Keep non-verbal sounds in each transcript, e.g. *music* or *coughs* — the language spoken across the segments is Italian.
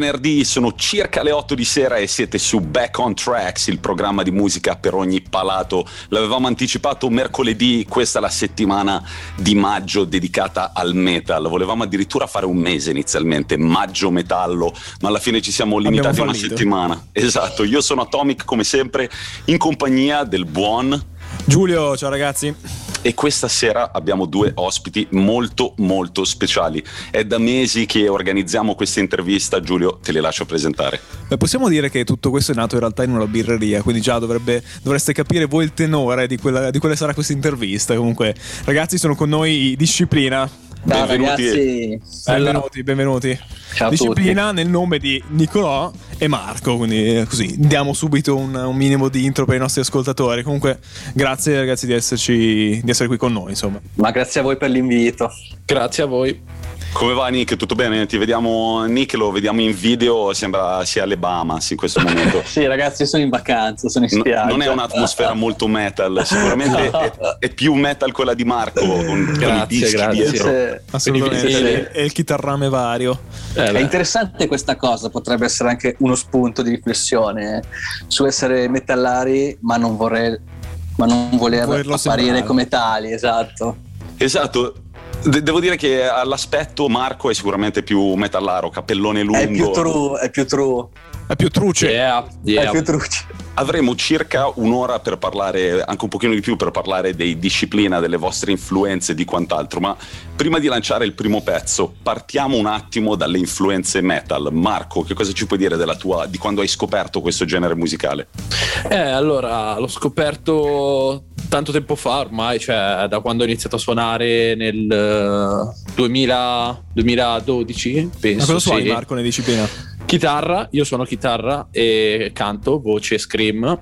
Venerdì, sono circa le 8 di sera e siete su Back on Tracks, il programma di musica per ogni palato. L'avevamo anticipato mercoledì, questa è la settimana di maggio dedicata al metal. Volevamo addirittura fare un mese inizialmente, maggio metallo, ma alla fine ci siamo limitati a una settimana. Esatto, io sono Atomic come sempre in compagnia del buon Giulio, ciao ragazzi e questa sera abbiamo due ospiti molto molto speciali. È da mesi che organizziamo questa intervista, Giulio, te le lascio presentare. Beh, possiamo dire che tutto questo è nato in realtà in una birreria, quindi già dovrebbe, dovreste capire voi il tenore di quella, di quella sarà questa intervista. Comunque, ragazzi, sono con noi Disciplina. Ciao benvenuti. ragazzi. Benvenuti, benvenuti. Ciao Disciplina nel nome di Nicolò e Marco, quindi eh, così diamo subito un, un, minimo di intro per i nostri ascoltatori. Comunque, grazie ragazzi di, esserci, di essere qui con noi. Insomma. Ma grazie a voi per l'invito. Grazie a voi. Come va Nick? Tutto bene? Ti vediamo Nick, lo vediamo in video, sembra sia alle Bahamas in questo momento. *laughs* sì ragazzi, sono in vacanza, sono in spiaggia. No, non è un'atmosfera molto metal, sicuramente è, è, più metal quella di Marco con, grazie, con grazie. dietro. Assolutamente, e il chitarrame vario. Eh, è interessante questa cosa, potrebbe essere anche uno spunto di riflessione su essere metallari ma non vorrei ma non voler Volerlo apparire sembrare. come tali, esatto. Esatto, De- devo dire che all'aspetto Marco è sicuramente più metallaro, cappellone lungo. È più true, è più true. È più truce. Yeah, yeah. È più truce. Avremo circa un'ora per parlare, anche un pochino di più, per parlare dei disciplina, delle vostre influenze e di quant'altro. Ma prima di lanciare il primo pezzo, partiamo un attimo dalle influenze metal. Marco, che cosa ci puoi dire della tua, di quando hai scoperto questo genere musicale? Eh, allora, l'ho scoperto tanto tempo fa ormai, cioè da quando ho iniziato a suonare nel 2000, 2012, penso. Ma cosa suoni sì. Marco nelle disciplina? Chitarra, io suono chitarra e canto, voce, scream.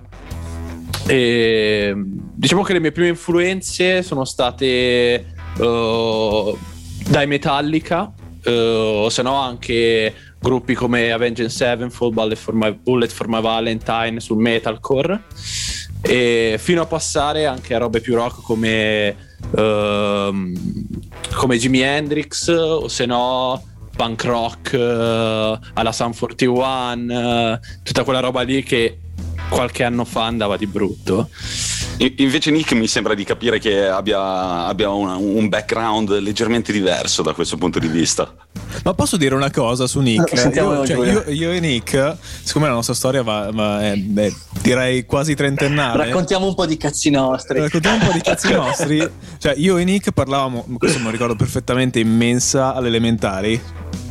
E diciamo che le mie prime influenze sono state uh, dai Metallica, uh, se no anche gruppi come Avenged Sevenfold, Bullet for My, Bullet for My Valentine sul metalcore e fino a passare anche a robe più rock come, uh, come Jimi Hendrix o se no punk rock uh, alla Sun 41 uh, tutta quella roba lì che qualche anno fa andava di brutto Invece Nick mi sembra di capire che abbia, abbia una, un background leggermente diverso da questo punto di vista. Ma posso dire una cosa su Nick? Io, cioè, io, io, e Nick, siccome la nostra storia va, va è, beh, direi quasi trentennale. Raccontiamo un po' di cazzi nostri. Raccontiamo un po' di cazzi *laughs* nostri. cioè, io e Nick parlavamo, questo me lo ricordo perfettamente, in mensa alle elementari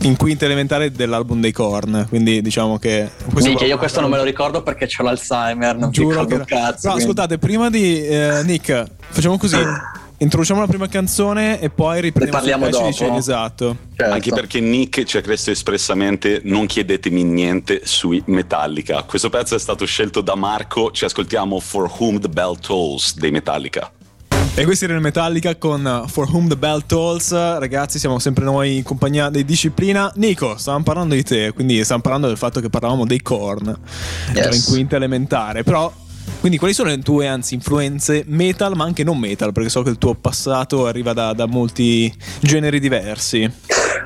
in quinta elementare dell'album dei Korn. Quindi diciamo che. Minchia, io questo non me lo ricordo perché ho l'Alzheimer. Non Giuro ricordo che... cazzo. No, quindi. ascoltate, prima di eh, Nick, facciamo così. *coughs* Introduciamo la prima canzone e poi riprendiamo ne parliamo dopo. Dice, esatto. Certo. Anche perché Nick ci ha chiesto espressamente non chiedetemi niente sui Metallica. Questo pezzo è stato scelto da Marco, ci ascoltiamo For Whom the Bell Tolls dei Metallica. E questi erano Metallica con For Whom the Bell Tolls. Ragazzi, siamo sempre noi in compagnia di Disciplina. Nico, stavamo parlando di te, quindi stavamo parlando del fatto che parlavamo dei Korn. Yes. in quinta elementare. Però, quindi quali sono le tue, anzi, influenze metal, ma anche non metal? Perché so che il tuo passato arriva da, da molti generi diversi.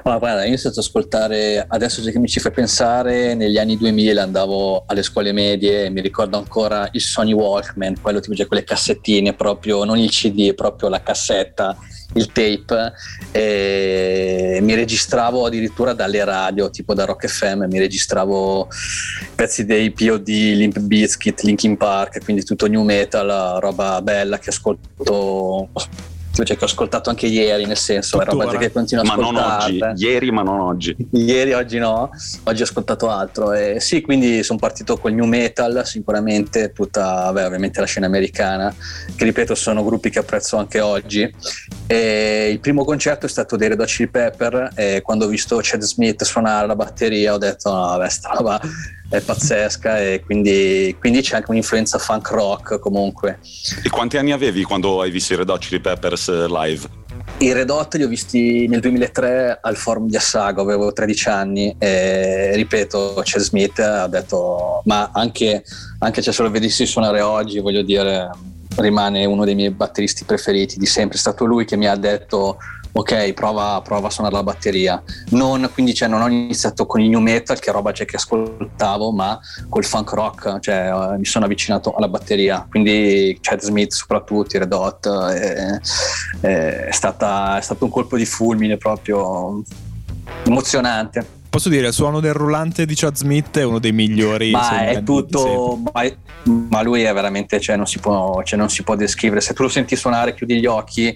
Ma guarda, io ho iniziato ad ascoltare, adesso che mi ci fai pensare, negli anni 2000 andavo alle scuole medie e mi ricordo ancora il Sony Walkman, quello tipo cioè quelle cassettine, proprio non il CD, proprio la cassetta, il tape, e mi registravo addirittura dalle radio, tipo da Rock FM, mi registravo pezzi dei POD, Limp Bizkit, Linkin Park, quindi tutto new metal, roba bella che ascolto cioè che ho ascoltato anche ieri, nel senso, Tuttora. è roba che continuo a ma ascoltare. Ma non oggi, ieri ma non oggi. *laughs* ieri, oggi no, oggi ho ascoltato altro. E sì, quindi sono partito col new metal, sicuramente tutta, vabbè, ovviamente la scena americana, che ripeto sono gruppi che apprezzo anche oggi. E il primo concerto è stato dei Red Hot Chili Pepper e quando ho visto Chad Smith suonare la batteria ho detto no, vabbè, sta roba è pazzesca e quindi, quindi, c'è anche un'influenza funk rock comunque. E quanti anni avevi quando hai visto i Red Hot Chili Peppers eh, live? I Red Hot li ho visti nel 2003 al forum di Assago, avevo 13 anni e ripeto, c'è Smith ha detto ma anche, anche se lo vedessi suonare oggi, voglio dire, rimane uno dei miei batteristi preferiti di sempre, è stato lui che mi ha detto ok, prova, prova, a suonare la batteria. Non, quindi cioè, non ho iniziato con il new metal, che roba già che ascoltavo, ma col funk rock, cioè uh, mi sono avvicinato alla batteria. Quindi Chad Smith soprattutto, i Red Hot, è, è, stata, è stato un colpo di fulmine proprio emozionante. Posso dire, il suono del rullante di Chad Smith è uno dei migliori. Ma è tutto. Ma, ma, lui è veramente. Cioè non, può, cioè non, si può, descrivere. Se tu lo senti suonare, chiudi gli occhi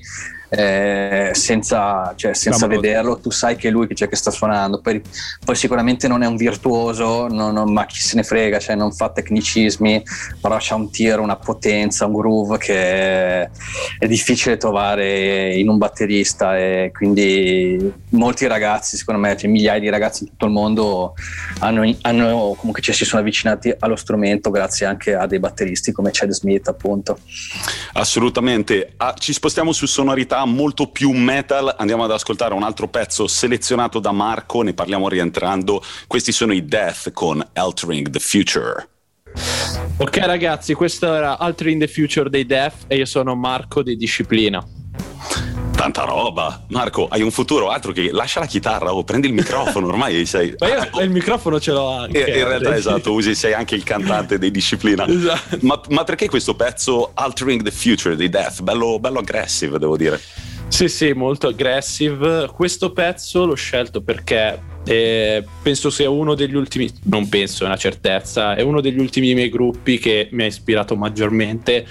eh, senza, cioè, senza vederlo, tu sai che è lui che, che sta suonando. Poi, poi, sicuramente non è un virtuoso, non, non, ma chi se ne frega, cioè, non fa tecnicismi, però c'ha un tiro, una potenza, un groove che è, è difficile trovare in un batterista. E quindi molti ragazzi, secondo me, cioè, migliaia di ragazzi in tutto il mondo hanno, hanno comunque cioè, si sono avvicinati allo strumento grazie anche a dei batteristi come Chad Smith, appunto. Assolutamente. Ah, ci spostiamo su sonorità molto più metal. Andiamo ad ascoltare un altro pezzo selezionato da Marco, ne parliamo rientrando. Questi sono i Death con Altering the Future. Ok ragazzi, questo era Altering the Future dei Death e io sono Marco di Disciplina. Tanta roba, Marco, hai un futuro altro che lascia la chitarra o prendi il microfono, ormai *laughs* sei... Ma io *laughs* il microfono ce l'ho anche. In realtà esatto, usi, sei anche il cantante dei Disciplina. *laughs* Esatto. Ma, ma, perché questo pezzo Altering the Future di Death? Bello, bello aggressive, devo dire. Sì, sì, molto aggressive. Questo pezzo l'ho scelto perché eh, penso sia uno degli ultimi, non penso, è una certezza, è uno degli ultimi miei gruppi che mi ha ispirato maggiormente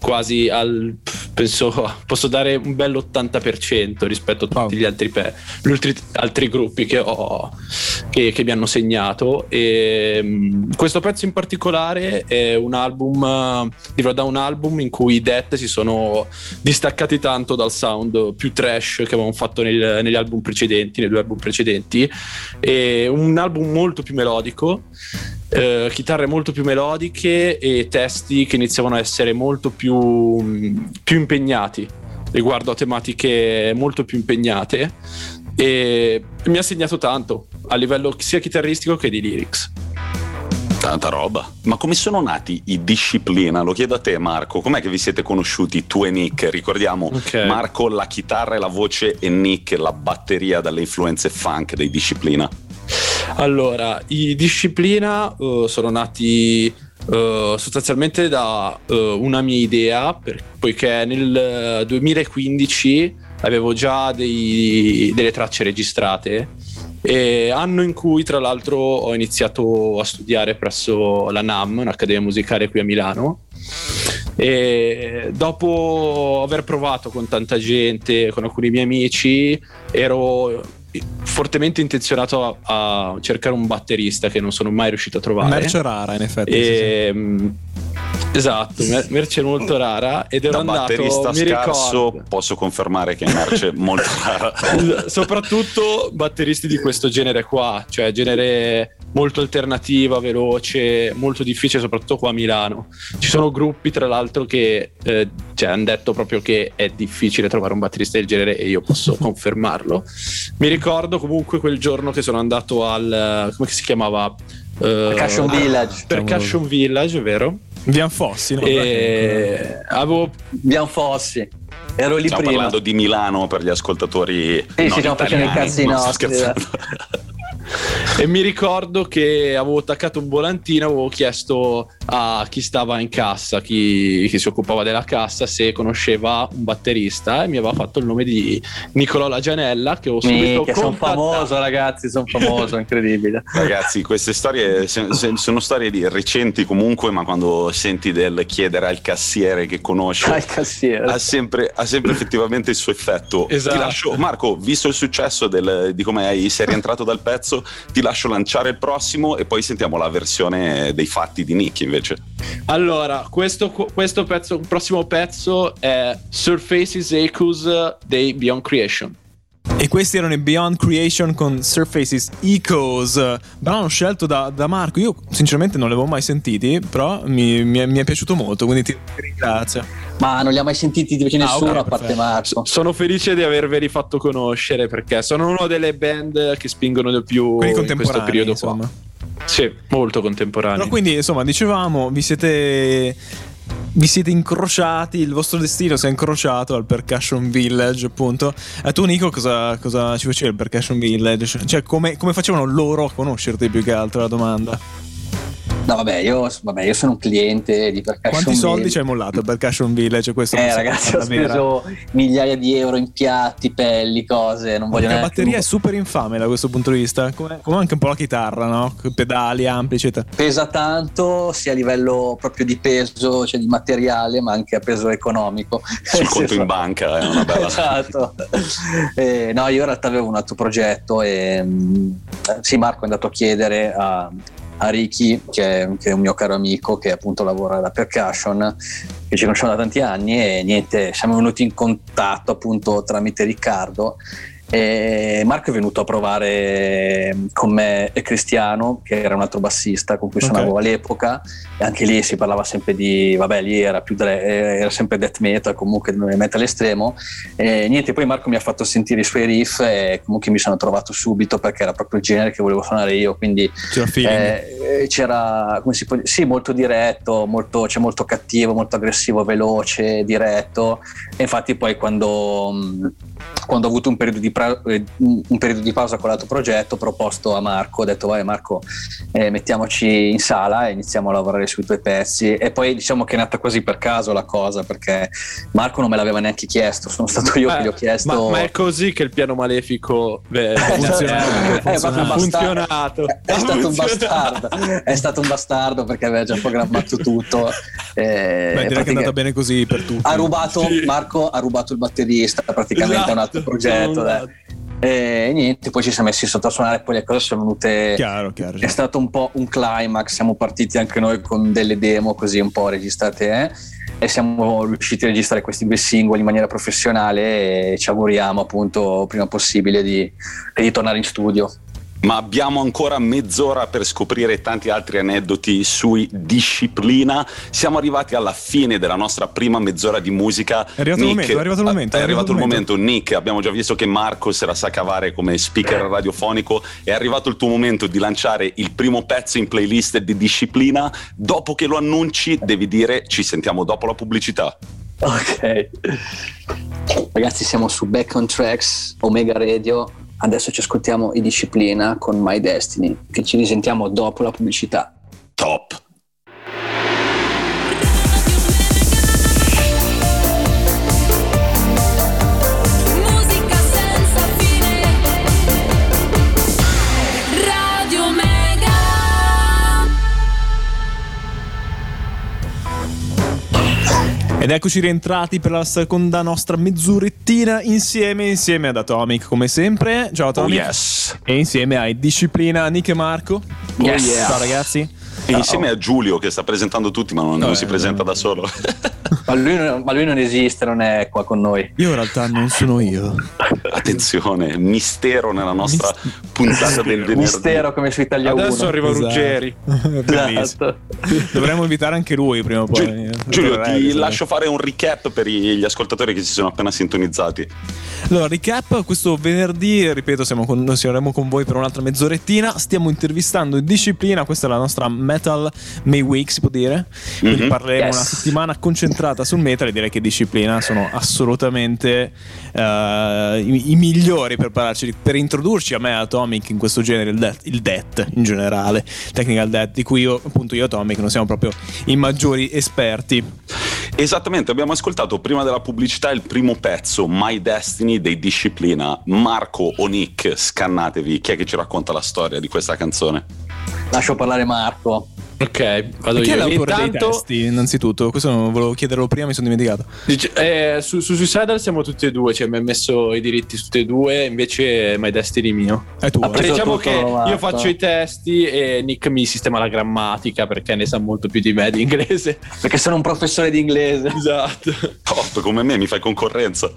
quasi al penso posso dare un bel 80% rispetto a tutti wow. gli, altri, pe- altri, altri, gruppi che ho che, che mi hanno segnato. E um, questo pezzo in particolare è un album uh, da un album in cui i Death si sono distaccati tanto dal sound più trash che avevamo fatto nel, negli album precedenti nei due album precedenti. È un album molto più melodico eh, chitarre molto più melodiche e testi che iniziavano a essere molto più, più impegnati riguardo a tematiche molto più impegnate e mi ha segnato tanto a livello sia chitarristico che di lyrics. Tanta roba. Ma come sono nati i Disciplina? Lo chiedo a te, Marco. Com'è che vi siete conosciuti tu e Nick? Ricordiamo okay. Marco la chitarra e la voce e Nick la batteria dalle influenze funk dei Disciplina. Allora, i Disciplina uh, sono nati uh, sostanzialmente da uh, una mia idea, per, poiché nel 2015 avevo già dei, delle tracce registrate. E anno in cui tra l'altro ho iniziato a studiare presso la NAM, un'accademia musicale qui a Milano. E dopo aver provato con tanta gente, con alcuni miei amici, ero fortemente intenzionato a, a, cercare un batterista che non sono mai riuscito a trovare. Merce rara, in effetti. E, sì, sì. Mm, esatto, merce molto rara. Ed ero da andato. Batterista mi scarso, ricordo. posso confermare che è merce *laughs* molto rara. Soprattutto batteristi di questo genere qua, cioè genere molto alternativa, veloce, molto difficile, soprattutto qua a Milano. Ci sono gruppi, tra l'altro, che eh, cioè, hanno detto proprio che è difficile trovare un batterista del genere e io posso *laughs* confermarlo. Mi ricordo comunque quel giorno che sono andato al come si chiamava? Uh, Percussion Village. Percussion Village, vero? Vian Fossi, no? E... Avevo... Vian Fossi. Ero lì stiamo prima. parlando di Milano per gli ascoltatori. Sì, sì, stiamo facendo i cazzi nostri. *laughs* e mi ricordo che avevo attaccato un volantino, avevo chiesto a chi stava in cassa, chi, chi, si occupava della cassa, se conosceva un batterista e mi aveva fatto il nome di Nicolò Lagianella che ho subito Che sono famoso ragazzi, sono famoso, incredibile. Ragazzi, queste storie sono storie di recenti comunque, ma quando senti del chiedere al cassiere che conosce, ha sempre, ha sempre effettivamente il suo effetto. Esatto. Ti lascio, Marco, visto il successo del, di come sei rientrato dal pezzo, ti lascio lanciare il prossimo e poi sentiamo la versione dei fatti di Nick invece. Allora, questo, questo pezzo, il prossimo pezzo è Surfaces Echoes dei Beyond Creation. E questi erano i Beyond Creation con Surfaces Echoes, brano scelto da, da, Marco. Io sinceramente non li avevo mai sentiti, però mi, mi, è, mi è, piaciuto molto, quindi ti ringrazio. Ma non li ha mai sentiti di nessuno ah, okay, a parte Marco. Sono felice di averveli fatto conoscere perché sono una delle band che spingono di più in questo periodo insomma. qua. Sì, molto contemporanei. Però quindi, insomma, dicevamo, vi siete vi siete incrociati, il vostro destino si è incrociato al Percussion Village, appunto. E tu, Nico, cosa, cosa ci facevi al Percussion Village? Cioè, come, come facevano loro a conoscerti più che altro la domanda? No, vabbè io, vabbè, io, sono un cliente di Percussion Quanti soldi ci hai mollato per Percussion Village? Questo eh, ragazzi, ho speso vera. migliaia di euro in piatti, pelli, cose. Non voglio La batteria è super infame da questo punto di vista, come, come anche un po' la chitarra, no? Pedali ampi, eccetera. Pesa tanto, sia a livello proprio di peso, cioè di materiale, ma anche a peso economico. Sul conto in banca è una bella. esatto. Eh, no, io in realtà avevo un altro progetto e mm, sì, Marco è andato a chiedere a a Ricky, che è, che è, un mio caro amico che appunto lavora alla Percussion, che ci conosciamo da tanti anni e niente, siamo venuti in contatto appunto tramite Riccardo e Marco è venuto a provare con me e Cristiano, che era un altro bassista con cui suonavo okay. all'epoca, e anche lì si parlava sempre di, vabbè, lì era, più era sempre death metal, comunque metal estremo. E niente, poi Marco mi ha fatto sentire i suoi riff e comunque mi sono trovato subito perché era proprio il genere che volevo suonare io. Quindi c'era, eh, c'era come si può dire, sì, molto diretto, molto, cioè molto cattivo, molto aggressivo, veloce, diretto. E infatti, poi quando, quando ho avuto un periodo di eh, un periodo di pausa con l'altro progetto, ho proposto a Marco, ho detto vai Marco eh, mettiamoci in sala e iniziamo a lavorare sui tuoi pezzi e poi diciamo che è nata quasi per caso la cosa perché Marco non me l'aveva neanche chiesto, sono stato io eh, che gli ho chiesto... Ma, ma, è così che il piano malefico beh, *laughs* funzionato, è, funzionato. È, è stato un bastardo, è stato un bastardo perché aveva già programmato tutto. *laughs* Eh, Beh, direi che è andata bene così per tutti. Ha rubato, sì. Marco ha rubato il batterista praticamente esatto, un altro progetto. E niente, poi ci siamo messi sotto a suonare, poi le cose sono venute. Chiaro, chiaro. È stato un po' un climax. Siamo partiti anche noi con delle demo così un po' registrate. Eh? E siamo riusciti a registrare questi due singoli in maniera professionale. E ci auguriamo appunto prima possibile di, di tornare in studio ma abbiamo ancora mezz'ora per scoprire tanti altri aneddoti sui disciplina. Siamo arrivati alla fine della nostra prima mezz'ora di musica. È arrivato Nick, il momento, è arrivato il momento. È, arrivato il momento. momento. Nick, abbiamo già visto che Marco se la sa cavare come speaker radiofonico. È arrivato il tuo momento di lanciare il primo pezzo in playlist di disciplina. Dopo che lo annunci, devi dire ci sentiamo dopo la pubblicità. Ok. Ragazzi, siamo su Back on Tracks, Omega Radio Adesso ci ascoltiamo i Disciplina con My Destiny, che ci risentiamo dopo la pubblicità. Top! Ed eccoci rientrati per la seconda nostra mezzurettina insieme, insieme ad Atomic come sempre. Ciao Atomic. Oh yes. E insieme ai Disciplina Nick e Marco. Yes. Ciao ragazzi. E insieme a Giulio che sta presentando tutti ma non, no, non si presenta da solo. *laughs* ma, lui, ma, lui, non esiste, non è qua con noi. Io in realtà non sono io. Attenzione, mistero nella nostra Mist- puntata del venerdì. Mistero come su Italia Adesso 1. arriva esatto. Ruggeri. *laughs* esatto. Dovremmo invitare anche lui prima o poi. Giulio, Giulio ti lascio fare un recap per gli ascoltatori che si sono appena sintonizzati. Allora, recap, questo venerdì, ripeto, siamo con, noi saremo con voi per un'altra mezzorettina. Stiamo intervistando in disciplina, questa è la nostra Metal May Week, si può dire. Quindi mm-hmm. parleremo yes. una settimana concentrata sul metal e direi che disciplina sono assolutamente uh, i, i, migliori per parlarci, per introdurci a me Atomic in questo genere, il death, il death in generale, technical death, di cui io, appunto io e Atomic non siamo proprio i maggiori esperti. Esattamente, abbiamo ascoltato prima della pubblicità il primo pezzo, My Destiny dei Disciplina. Marco o Nick, scannatevi, chi è che ci racconta la storia di questa canzone? Lascio parlare Marco. Ok, vado Chi io. Chi è l'autore Intanto... dei testi, innanzitutto? Questo volevo chiederlo prima, mi sono dimenticato. Dice, eh, su, su Suicidal siamo tutti e due, cioè mi ha messo i diritti su tutti e due, invece My Destiny mio. È tu. Eh. Diciamo che io faccio i testi e Nick mi sistema la grammatica perché ne sa molto più di me di inglese. *laughs* Perché sono un professore di inglese. Esatto. Top, come me mi fai concorrenza.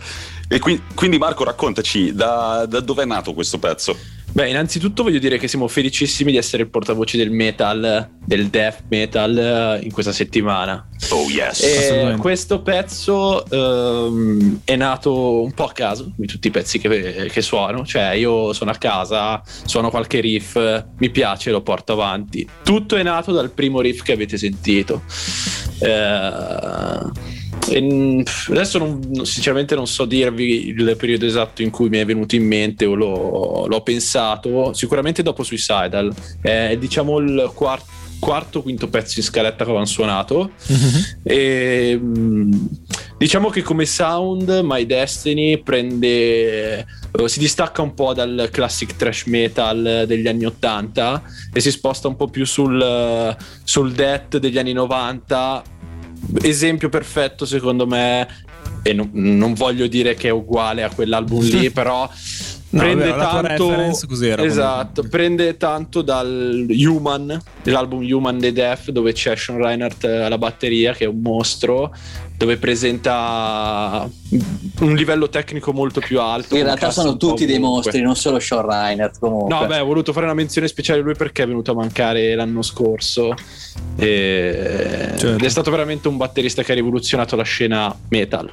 E qui, quindi Marco raccontaci da, da dove è nato questo pezzo? Beh, innanzitutto voglio dire che siamo felicissimi di essere il portavoce del metal, del death metal eh, in questa settimana. Oh yes. E questo pezzo um, è nato un po' a caso, come tutti i pezzi che, che, suono. Cioè, io sono a casa, suono qualche riff, mi piace, lo porto avanti. Tutto è nato dal primo riff che avete sentito. Eh, adesso non, sinceramente non so dirvi il periodo esatto in cui mi è venuto in mente o l'ho, l'ho pensato, sicuramente dopo Suicidal, è diciamo il quarto quarto quinto pezzo in scaletta che avevano suonato. Mm-hmm. e diciamo che come sound My Destiny prende uh, si distacca un po' dal classic trash metal degli anni 80 e si sposta un po' più sul, uh, sul death degli anni 90 esempio perfetto secondo me e no, non voglio dire che è uguale a quell'album lì *laughs* però No, prende vabbè, tanto esatto, come... prende tanto dal Human, dell'album Human the Death dove c'è Sean Reinhardt alla batteria che è un mostro dove presenta un livello tecnico molto più alto. In realtà sono tutti dei mostri, non solo Sean Reinhardt comunque. No, beh, ho voluto fare una menzione speciale a lui perché è venuto a mancare l'anno scorso e... certo. ed è stato veramente un batterista che ha rivoluzionato la scena metal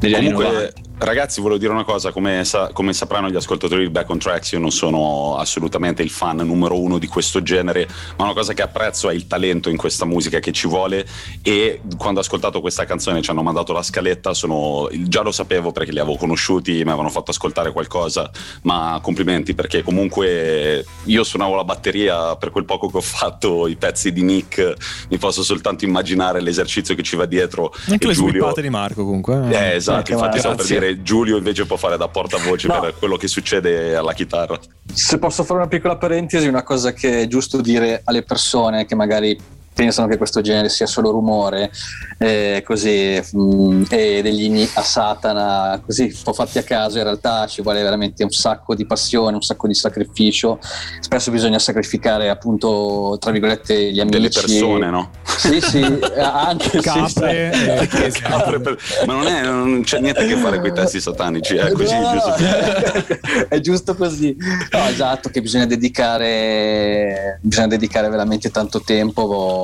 negli comunque, anni 90. Ragazzi, volevo dire una cosa, come, sa- come, sapranno gli ascoltatori di Back on Tracks, io non sono assolutamente il fan numero uno di questo genere, ma una cosa che apprezzo è il talento in questa musica che ci vuole e quando ho ascoltato questa canzone ci hanno mandato la scaletta, sono, già lo sapevo perché li avevo conosciuti, mi avevano fatto ascoltare qualcosa, ma complimenti perché comunque io suonavo la batteria per quel poco che ho fatto i pezzi di Nick, mi posso soltanto immaginare l'esercizio che ci va dietro. Anche le Giulio... di Marco comunque. Eh, eh esatto, infatti stavo per dire Giulio invece può fare da portavoce no. per quello che succede alla chitarra. Se posso fare una piccola parentesi, una cosa che è giusto dire alle persone che magari pensano che questo genere sia solo rumore eh, così mh, mm, e degli inni a Satana così un po' fatti a caso in realtà ci vuole veramente un sacco di passione un sacco di sacrificio. Spesso bisogna sacrificare appunto tra virgolette gli amici. delle persone no? sì sì anche capre, sì, sì. *laughs* capre per... ma non, è, non, c'è niente a che fare con i testi satanici è così no, giusto. *laughs* È giusto così. No esatto che bisogna dedicare bisogna dedicare veramente tanto tempo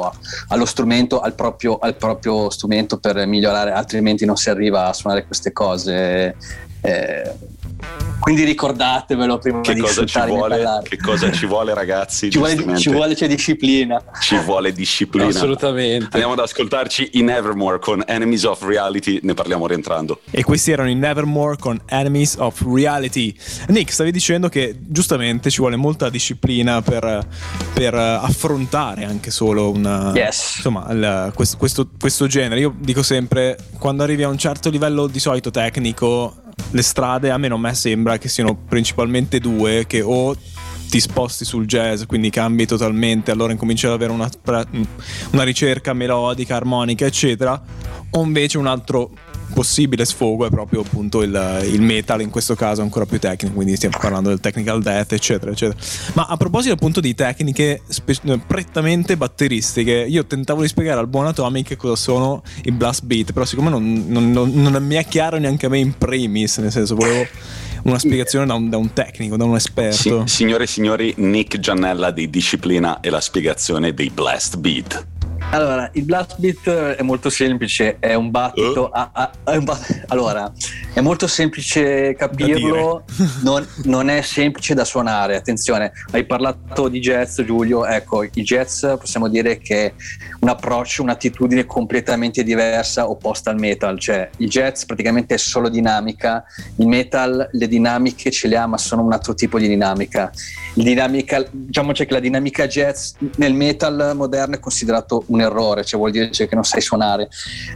allo strumento, al proprio, al proprio, strumento per migliorare, altrimenti non si arriva a suonare queste cose. Eh, quindi ricordatevelo prima che di cosa ci vuole, Che cosa ci vuole, ragazzi? Ci vuole, ci vuole c'è disciplina. Ci vuole disciplina. Assolutamente. Andiamo ad ascoltarci in Evermore con Enemies of Reality, ne parliamo rientrando. E questi erano in Evermore con Enemies of Reality. Nick, stavi dicendo che giustamente ci vuole molta disciplina per, per affrontare anche solo yes. insomma, il, questo, questo, questo genere. Io dico sempre, quando arrivi a un certo livello di solito tecnico, le strade a me non me sembra che siano principalmente due che o ti sposti sul jazz, quindi cambi totalmente, allora incominci ad avere una, una ricerca melodica, armonica, eccetera, o invece un altro possibile sfogo è proprio appunto il, il, metal, in questo caso ancora più tecnico, quindi stiamo parlando del technical death, eccetera, eccetera. Ma a proposito appunto di tecniche spe- prettamente batteristiche, io tentavo di spiegare al buon Atomic cosa sono i blast beat, però siccome non, non, non, non mi è chiaro neanche a me in primis, nel senso volevo una spiegazione da un, da un, tecnico, da un esperto. Sì, signore e signori, Nick Giannella di Disciplina e la spiegazione dei blast beat. Allora, il blast beat è molto semplice, è un battito. Uh? A, a, bat- allora, è molto semplice capirlo, non, non, è semplice da suonare. Attenzione, hai parlato di jazz, Giulio. Ecco, il jazz possiamo dire che un approccio, un'attitudine completamente diversa, opposta al metal. Cioè, il jazz praticamente è solo dinamica, il metal le dinamiche ce le ha, ma sono un altro tipo di dinamica. Il dinamica, diciamo che la dinamica jazz nel metal moderno è considerato un errore, cioè vuol dire che non sai suonare.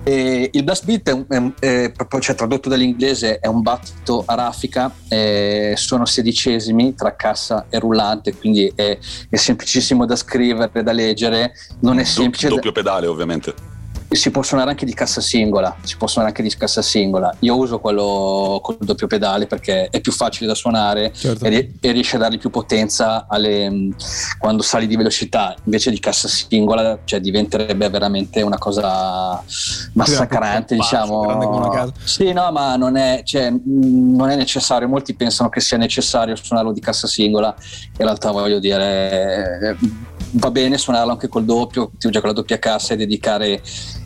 E il blast beat è, è, è proprio, cioè, tradotto dall'inglese è un battito a raffica, eh, sono sedicesimi tra cassa e rullante, quindi è, è semplicissimo da scrivere, da leggere, non è semplice. Do, doppio da... pedale ovviamente si può suonare anche di cassa singola, si può suonare anche di cassa singola. Io uso quello col doppio pedale perché è più facile da suonare certo. e, e, riesce a dargli più potenza alle, quando sali di velocità. Invece di cassa singola, cioè, diventerebbe veramente una cosa massacrante, diciamo. Sì, no, ma non è, cioè, non è necessario. Molti pensano che sia necessario suonarlo di cassa singola. In realtà voglio dire va bene suonarlo anche col doppio, già con la doppia cassa e dedicare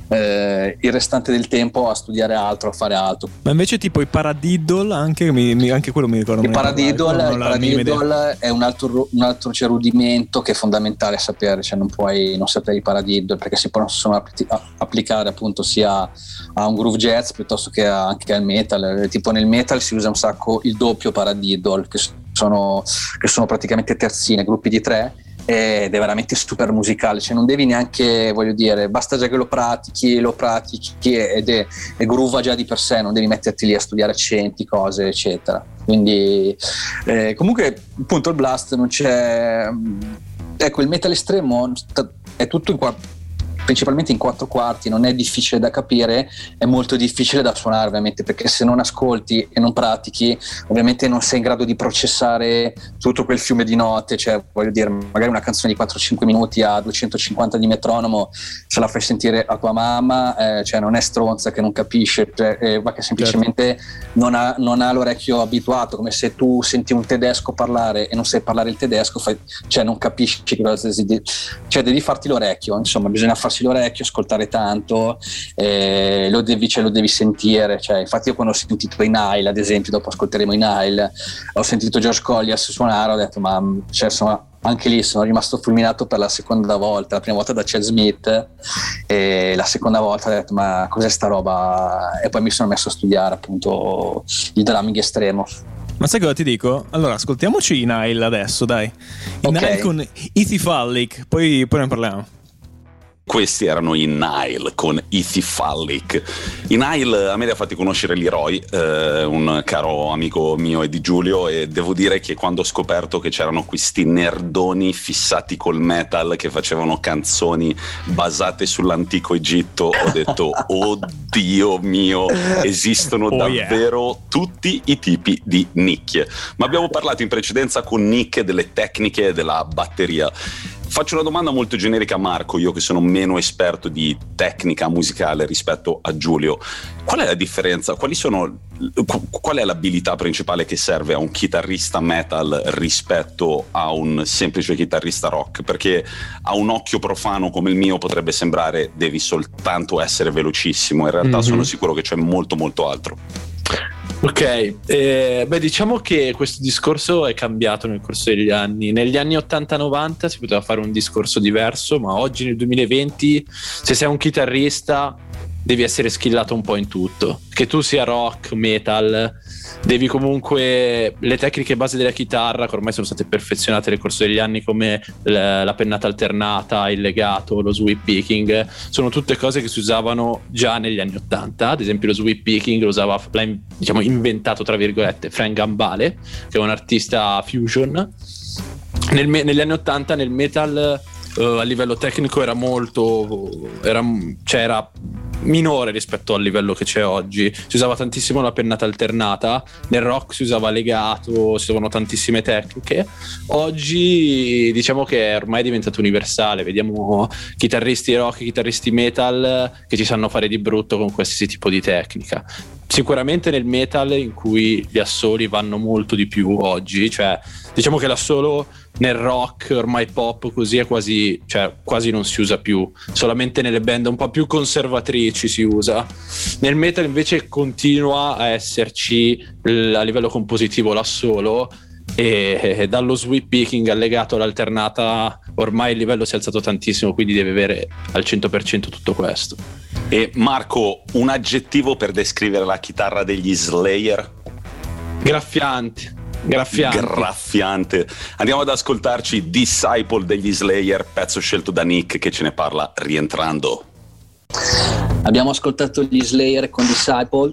eh, il restante del tempo a studiare altro, a fare altro. Ma invece tipo i paradiddle, anche, mi, anche quello mi ricordo. Il paradiddle, il paradiddle è un altro, un altro cioè, rudimento che è fondamentale sapere, cioè non puoi non sapere i paradiddle perché si possono applicare appunto sia a un groove jazz piuttosto che anche al metal. Tipo nel metal si usa un sacco il doppio paradiddle che sono, che sono praticamente terzine, gruppi di tre ed è veramente super musicale, cioè non devi neanche, voglio dire, basta già che lo pratichi, lo pratichi ed è, è groova già di per sé, non devi metterti lì a studiare accenti, cose, eccetera. Quindi eh, comunque appunto il blast non c'è... Ecco, il metal estremo è tutto in qua principalmente in quattro quarti, non è difficile da capire, è molto difficile da suonare ovviamente perché se non ascolti e non pratichi ovviamente non sei in grado di processare tutto quel fiume di note, cioè voglio dire magari una canzone di 4-5 minuti a 250 di metronomo se la fai sentire a tua mamma, eh, cioè non è stronza che non capisce, cioè, eh, ma che semplicemente certo. non, ha, non, ha, l'orecchio abituato, come se tu senti un tedesco parlare e non sai parlare il tedesco, fai, cioè non capisci cosa si cioè devi farti l'orecchio, insomma bisogna farsi farsi l'orecchio, ascoltare tanto, eh, lo, devi, cioè, lo devi sentire. Cioè, infatti, io quando ho sentito i Nile, ad esempio, dopo ascolteremo i Nile, ho sentito George Collias suonare, ho detto, ma cioè, insomma, anche lì sono rimasto fulminato per la seconda volta, la prima volta da Chad Smith e la seconda volta ho detto ma cos'è sta roba e poi mi sono messo a studiare appunto il drumming estremo. Ma sai cosa ti dico? Allora ascoltiamoci i Nile adesso dai, i okay. Nile con Ethy Fallick, poi, poi ne parliamo. Questi erano i Nile con Ethy Fallic. I Nile a me li ha fatti conoscere Leroy, eh, un caro amico mio e di Giulio, e devo dire che quando ho scoperto che c'erano questi nerdoni fissati col metal che facevano canzoni basate sull'antico Egitto, ho detto, *laughs* oddio mio, esistono oh davvero yeah. tutti i tipi di nicchie. Ma abbiamo parlato in precedenza con Nick delle tecniche della batteria Faccio una domanda molto generica a Marco, io che sono meno esperto di tecnica musicale rispetto a Giulio. Qual è la differenza? Sono, qual è l'abilità principale che serve a un chitarrista metal rispetto a un semplice chitarrista rock? Perché a un occhio profano come il mio potrebbe sembrare devi soltanto essere velocissimo, in realtà mm-hmm. sono sicuro che c'è molto molto altro. Ok, eh, beh diciamo che questo discorso è cambiato nel corso degli anni. Negli anni 80-90 si poteva fare un discorso diverso, ma oggi nel 2020 se sei un chitarrista devi essere skillato un po' in tutto. Che tu sia rock, metal, devi comunque le tecniche base della chitarra che ormai sono state perfezionate nel corso degli anni come la pennata alternata, il legato, lo sweep picking, sono tutte cose che si usavano già negli anni 80. Ad esempio lo sweep picking lo usava, l'ha diciamo, inventato tra virgolette Frank Gambale, che è un artista fusion. Nel, negli anni 80 nel metal uh, a livello tecnico era molto era, cioè minore rispetto al livello che c'è oggi. Si usava tantissimo la pennata alternata, nel rock si usava legato, si usavano tantissime tecniche. Oggi diciamo che è ormai diventato universale, vediamo chitarristi rock, chitarristi metal che ci sanno fare di brutto con qualsiasi tipo di tecnica. Sicuramente nel metal in cui gli assoli vanno molto di più oggi, cioè diciamo che l'assolo nel rock ormai pop così è quasi, cioè, quasi non si usa più, solamente nelle band un po' più conservatrici si usa. Nel metal invece continua a esserci a livello compositivo l'assolo e dallo sweep picking allegato all'alternata ormai il livello si è alzato tantissimo quindi deve avere al 100% tutto questo e Marco un aggettivo per descrivere la chitarra degli Slayer graffiante Graffiante. Graffiante. Andiamo ad ascoltarci Disciple degli Slayer, pezzo scelto da Nick che ce ne parla rientrando. Abbiamo ascoltato gli Slayer con Disciple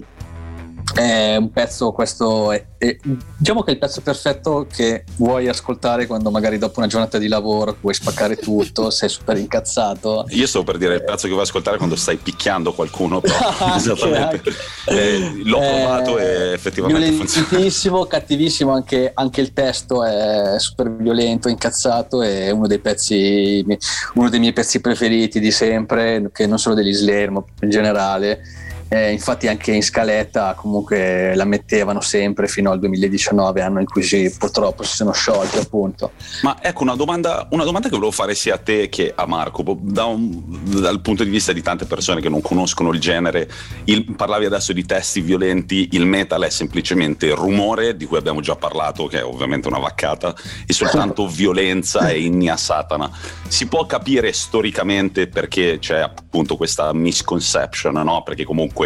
è un pezzo, questo è, è, diciamo che è il pezzo perfetto che vuoi ascoltare quando magari dopo una giornata di lavoro vuoi spaccare tutto, *laughs* sei super incazzato. Io stavo per dire il pezzo che vuoi ascoltare quando stai picchiando qualcuno, però *laughs* *laughs* esattamente. Eh, l'ho eh, provato e effettivamente. Cattivissimo, cattivissimo anche, anche, il testo è super violento, incazzato, è uno dei pezzi, uno dei miei pezzi preferiti di sempre, che non solo degli Slayer, ma in generale Eh, infatti anche in scaletta comunque la mettevano sempre fino al 2019, anno in cui si, purtroppo si sono sciolti appunto. Ma ecco una domanda, una domanda che volevo fare sia a te che a Marco, da un, dal punto di vista di tante persone che non conoscono il genere, il, parlavi adesso di testi violenti, il metal è semplicemente rumore di cui abbiamo già parlato, che è ovviamente una vaccata, e soltanto *laughs* violenza e inni a Satana. Si può capire storicamente perché c'è appunto questa misconception, no? Perché comunque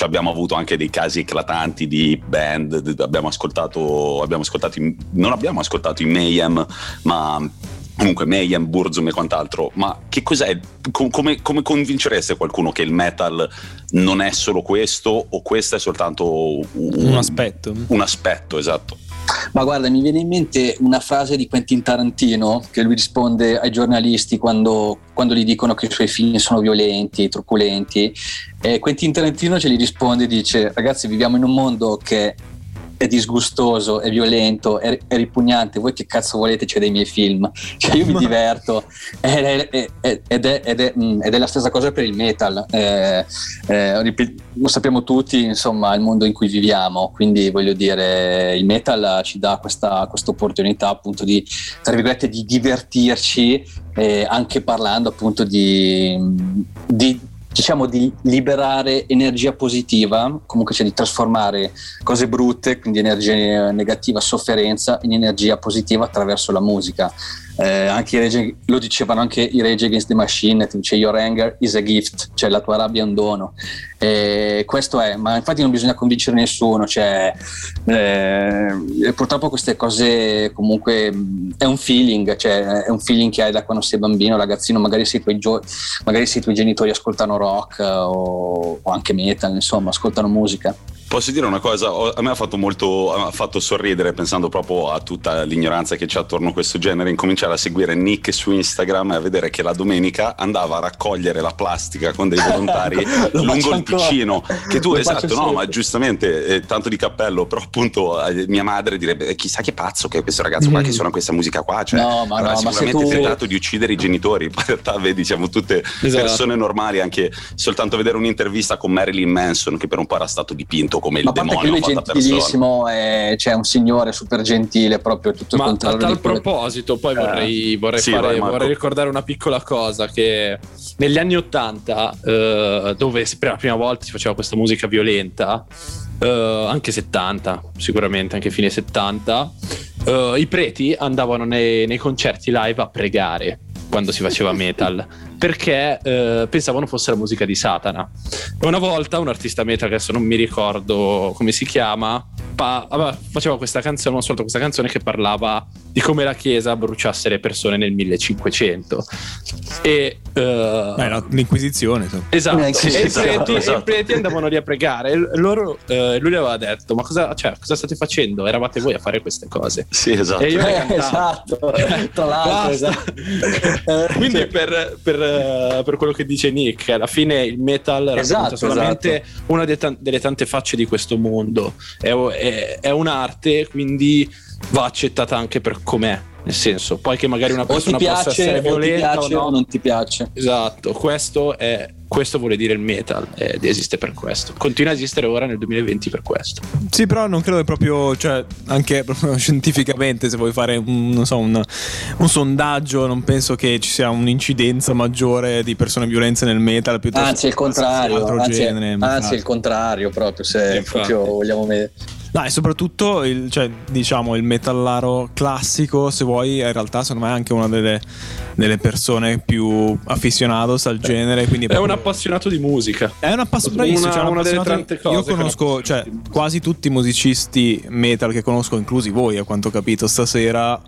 abbiamo avuto anche dei casi eclatanti di band, abbiamo ascoltato, abbiamo ascoltato non abbiamo ascoltato i Mayhem, ma comunque Mayhem, Burzum e quant'altro, ma che cos'è? come, come, convincereste qualcuno che il metal non è solo questo o questo è soltanto un, un aspetto? Un aspetto, esatto. Ma guarda, mi viene in mente una frase di Quentin Tarantino che lui risponde ai giornalisti quando, quando gli dicono che i suoi film sono violenti, truculenti. E Quentin Tarantino ce li risponde e dice: Ragazzi, viviamo in un mondo che è disgustoso, è violento, è, è, ripugnante, voi che cazzo volete c'è dei miei film? *laughs* Cioè io mi diverto. Ed è, ed, è, mm, ed è, la stessa cosa per il metal, eh, eh, lo sappiamo tutti, insomma, il mondo in cui viviamo, quindi voglio dire, il metal ci dà questa opportunità appunto di, tra virgolette, di divertirci eh, anche parlando appunto di, di diciamo di liberare energia positiva, comunque cioè di trasformare cose brutte, quindi energia negativa, sofferenza, in energia positiva attraverso la musica eh, anche Rage, lo dicevano anche i Rage Against the Machine, ti Your anger is a gift, cioè la tua rabbia è un dono. Eh, questo è, ma infatti non bisogna convincere nessuno, cioè, eh, purtroppo queste cose comunque è un feeling, cioè, è un feeling che hai da quando sei bambino, ragazzino, magari se i tuoi, gio- magari se i tuoi genitori ascoltano rock o, o anche metal, insomma, ascoltano musica. Posso dire una cosa? A me ha fatto molto ha fatto sorridere pensando proprio a tutta l'ignoranza che c'è attorno a questo genere. Incominciare a seguire Nick su Instagram e a vedere che la domenica andava a raccogliere la plastica con dei *laughs* volontari lungo il Ticino. Che tu, Lo esatto, no, ma giustamente eh, tanto di cappello, però appunto eh, mia madre direbbe: eh, chissà che pazzo che è questo ragazzo qua mm. che suona questa musica qua. Cioè, no, ma avrà no, sicuramente tu... tentato di uccidere i genitori. *laughs* In realtà, vedi, siamo tutte esatto. persone normali. Anche soltanto vedere un'intervista con Marilyn Manson, che per un po' era stato dipinto come il Ma demonio. Ma lui è gentilissimo, è, cioè un signore super gentile, proprio tutto Ma il contrario. Ma a tal proposito, poi vorrei, vorrei, sì, fare, vorrei, ricordare una piccola cosa che negli anni Ottanta, eh, dove per la prima volta si faceva questa musica violenta, eh, anche 70, sicuramente anche fine 70, eh, i preti andavano nei, nei concerti live a pregare quando si faceva metal *laughs* perché eh, pensavano fosse la musica di Satana. Una volta un artista metal, adesso non mi ricordo come si chiama, vabbè, faceva questa canzone, non soltanto questa canzone che parlava di come la Chiesa bruciasse le persone nel 1500. E, uh, Beh, l'Inquisizione. Esatto, e, i preti, esatto. i preti andavano lì a pregare e loro, uh, lui gli aveva detto, ma cosa, cioè, cosa, state facendo? Eravate voi a fare queste cose. Sì, esatto. E io eh, esatto, *laughs* tra l'altro. Esatto. *laughs* Quindi per, per eh, per quello che dice Nick, alla fine il metal esatto, rappresenta solamente esatto. una t- delle tante facce di questo mondo. È, è, è un'arte, quindi va accettata anche per com'è. Nel senso, poi che magari una persona piace, possa essere violenta o, o, no. o non ti piace. Esatto, questo è questo vuole dire il metal ed esiste per questo. Continua a esistere ora nel 2020 per questo. Sì, però non credo che proprio, cioè, anche proprio *laughs* scientificamente, se vuoi fare un, so, un, un, sondaggio, non penso che ci sia un'incidenza maggiore di persone violenze nel metal piuttosto anzi, il contrario, anzi, genere, anzi il contrario proprio, se proprio vogliamo vedere. No, e soprattutto il, cioè, diciamo, il metallaro classico, se vuoi, in realtà secondo me è anche una delle, delle persone più afficionados al genere. Quindi è un appassionato di musica. È un appassionato una, cioè, una delle tante cose. Io conosco cioè, quasi tutti i musicisti metal che conosco, inclusi voi, a quanto ho capito stasera,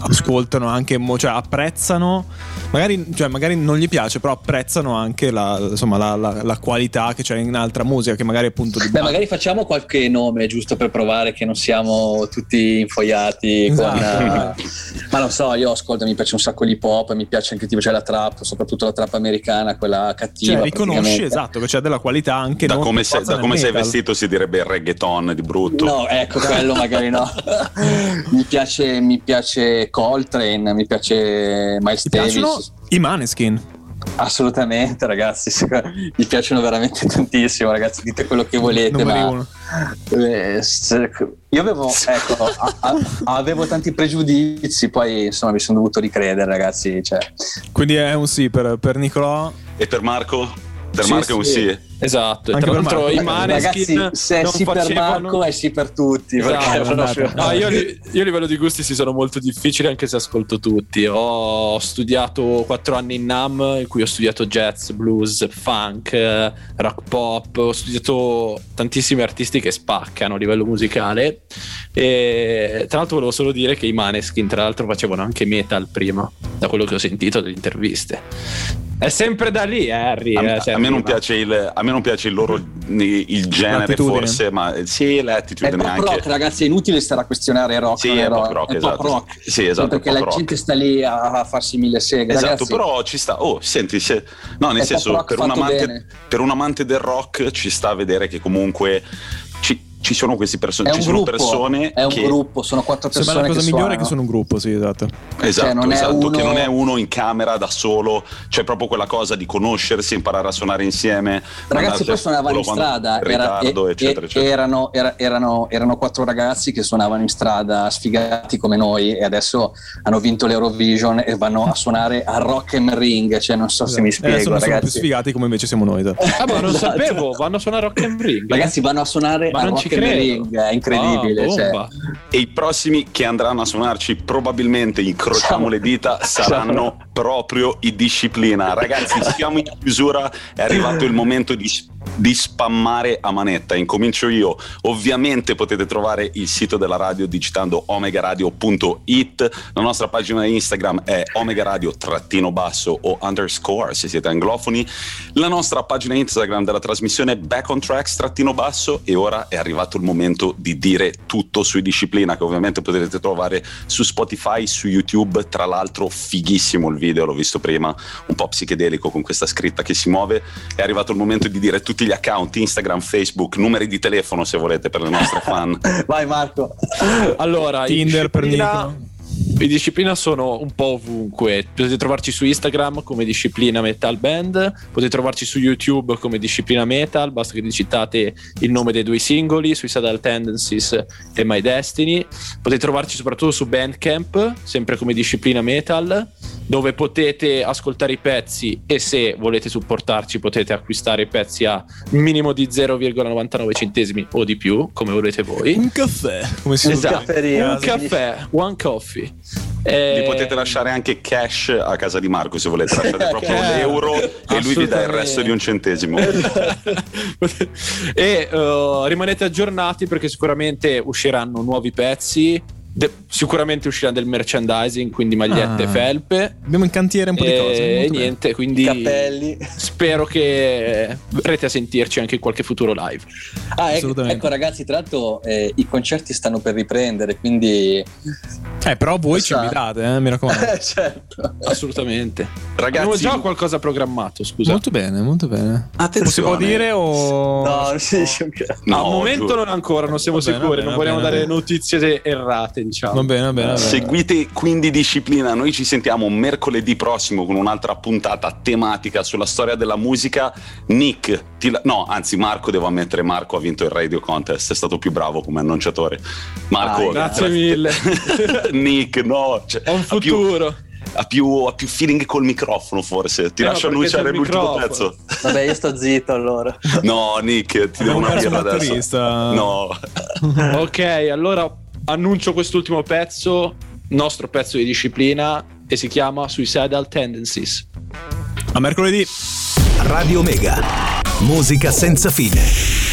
ascoltano anche, cioè apprezzano, magari, cioè magari, non gli piace, però apprezzano anche la, insomma, la, la, la qualità che c'è in altra musica, che magari appunto... Di Beh, magari facciamo qualche nome giusto per provare che non siamo tutti infoiati esatto. con... Uh, ma non so, io ascolto, mi piace un sacco l'hip hop, mi piace anche tipo c'è la trap, soprattutto la trap americana, quella cattiva. Cioè, riconosci esatto che c'è della qualità anche... Da come, sei, da come sei vestito si direbbe il reggaeton di brutto. No, ecco, quello magari no. *laughs* mi piace... Mi piace Coltrane, mi piace Miles Davis. I Maneskin. Assolutamente, ragazzi. *laughs* Mi piacciono veramente tantissimo, ragazzi. Dite quello che volete. Ma... Eh, io avevo, ecco, a, a, avevo tanti pregiudizi, poi insomma mi sono dovuto ricredere, ragazzi. Cioè. Quindi è un sì per, per Nicolò. E per Marco? Per sì, Marco è un sì. Esatto, Anche tra l'altro i Maneskin Ragazzi, se è sì facevano... per Marco è sì per tutti. Esatto, proprio... no, io, io, a livello di gusti si sono molto difficili anche se ascolto tutti. Ho studiato quattro anni in NAM in cui ho studiato jazz, blues, funk, rock pop, ho studiato tantissimi artisti che spaccano a livello musicale e tra l'altro volevo solo dire che i Maneskin tra l'altro facevano anche metal prima, da quello che ho sentito delle interviste. È sempre da lì, Harry. A, eh, a, me non piace il, a me non piace il loro il genere, forse, ma sì, l'attitudine è anche. rock, ragazzi, è inutile stare a questionare rock. Sì, è pop rock, è esatto. Rock. Sì, esatto. Perché la rock. gente sta lì a, farsi mille seghe. Esatto, ragazzi. però ci sta. Oh, senti, se, no, nel senso, per un, amante, per un amante del rock ci sta a vedere che comunque ci, sono queste persone, ci sono persone è un che... gruppo, sono quattro persone Sembra la cosa migliore suonano. che sono un gruppo, sì, esatto. Esatto, cioè, non esatto uno... che non è uno in camera da solo, c'è proprio quella cosa di conoscersi, imparare a suonare insieme. Ragazzi, poi suonavano in strada, era, ritardo, e, eccetera, eccetera. Erano, era, erano, erano, quattro ragazzi che suonavano in strada sfigati come noi e adesso hanno vinto l'Eurovision e vanno a suonare a Rock and Ring, cioè non so esatto. se mi spiego, adesso ragazzi. sono più sfigati come invece siamo noi. Esatto. Ah, ma non esatto. sapevo, vanno a suonare a Rock and Ring. Ragazzi, vanno a suonare ma a Rock and Ring, è incredibile. Ah, cioè. E i prossimi che andranno a suonarci, probabilmente incrociamo le dita, saranno proprio i disciplina. Ragazzi, siamo in chiusura, è arrivato il momento di di spammare a manetta. Incomincio io. Ovviamente potete trovare il sito della radio digitando omegaradio.it. La nostra pagina Instagram è omegaradio-basso o underscore se siete anglofoni. La nostra pagina Instagram della trasmissione è back on tracks-basso e ora è arrivato il momento di dire tutto sui disciplina che ovviamente potete trovare su Spotify, su YouTube. Tra l'altro fighissimo il video, l'ho visto prima, un po' psichedelico con questa scritta che si muove. È arrivato il momento di dire tutti gli account Instagram, Facebook, numeri di telefono se volete per le nostre fan. *laughs* Vai Marco. Allora, Tinder per Nico. I disciplina sono un po' ovunque. Potete trovarci su Instagram come disciplina metal band, potete trovarci su YouTube come disciplina metal, basta che digitate il nome dei due singoli, Suicidal Tendencies e My Destiny. Potete trovarci soprattutto su Bandcamp, sempre come disciplina metal, dove potete ascoltare i pezzi e se volete supportarci potete acquistare i pezzi a minimo di 0,99 centesimi o di più, come volete voi. Un caffè, come si esatto. Un caffè, one coffee. Eh, Li potete lasciare anche cash a casa di Marco se volete lasciare *laughs* proprio l'euro e lui vi dà il resto di un centesimo. *laughs* e uh, rimanete aggiornati perché sicuramente usciranno nuovi pezzi De- sicuramente uscirà del merchandising, quindi magliette, ah, felpe. Abbiamo in cantiere un po' di cose. E niente, quindi cappelli. spero che verrete a sentirci anche in qualche futuro live. Ah, ecco, ecco ragazzi, tra l'altro eh, i concerti stanno per riprendere, quindi... Eh, però voi Questa... ci invitate, eh, mi raccomando. *laughs* certo. Assolutamente. Ragazzi, Abbiamo già qualcosa programmato, scusa. Molto bene, molto bene. Attenzione. Si può dire o... No, non si dice no, Al momento giù. non ancora, non siamo bene, sicuri, bene, non vogliamo bene, dare notizie errate diciamo. Va bene, va bene, va bene. Seguite quindi Disciplina. Noi ci sentiamo mercoledì prossimo con un'altra puntata tematica sulla storia della musica. Nick, la... no, anzi, Marco, devo ammettere, Marco ha vinto il radio contest. È stato più bravo come annunciatore. Marco, ah, grazie mille. *laughs* Nick, no, cioè, un futuro. Più ha più, ha più, feeling col microfono forse ti eh lascio no, annunciare l'ultimo pezzo vabbè io sto zitto allora *laughs* no Nick ti devo una adesso no *laughs* ok allora annuncio quest'ultimo pezzo, nostro pezzo di disciplina, e si chiama Suicidal Tendencies. A mercoledì. Radio Omega. Musica senza fine.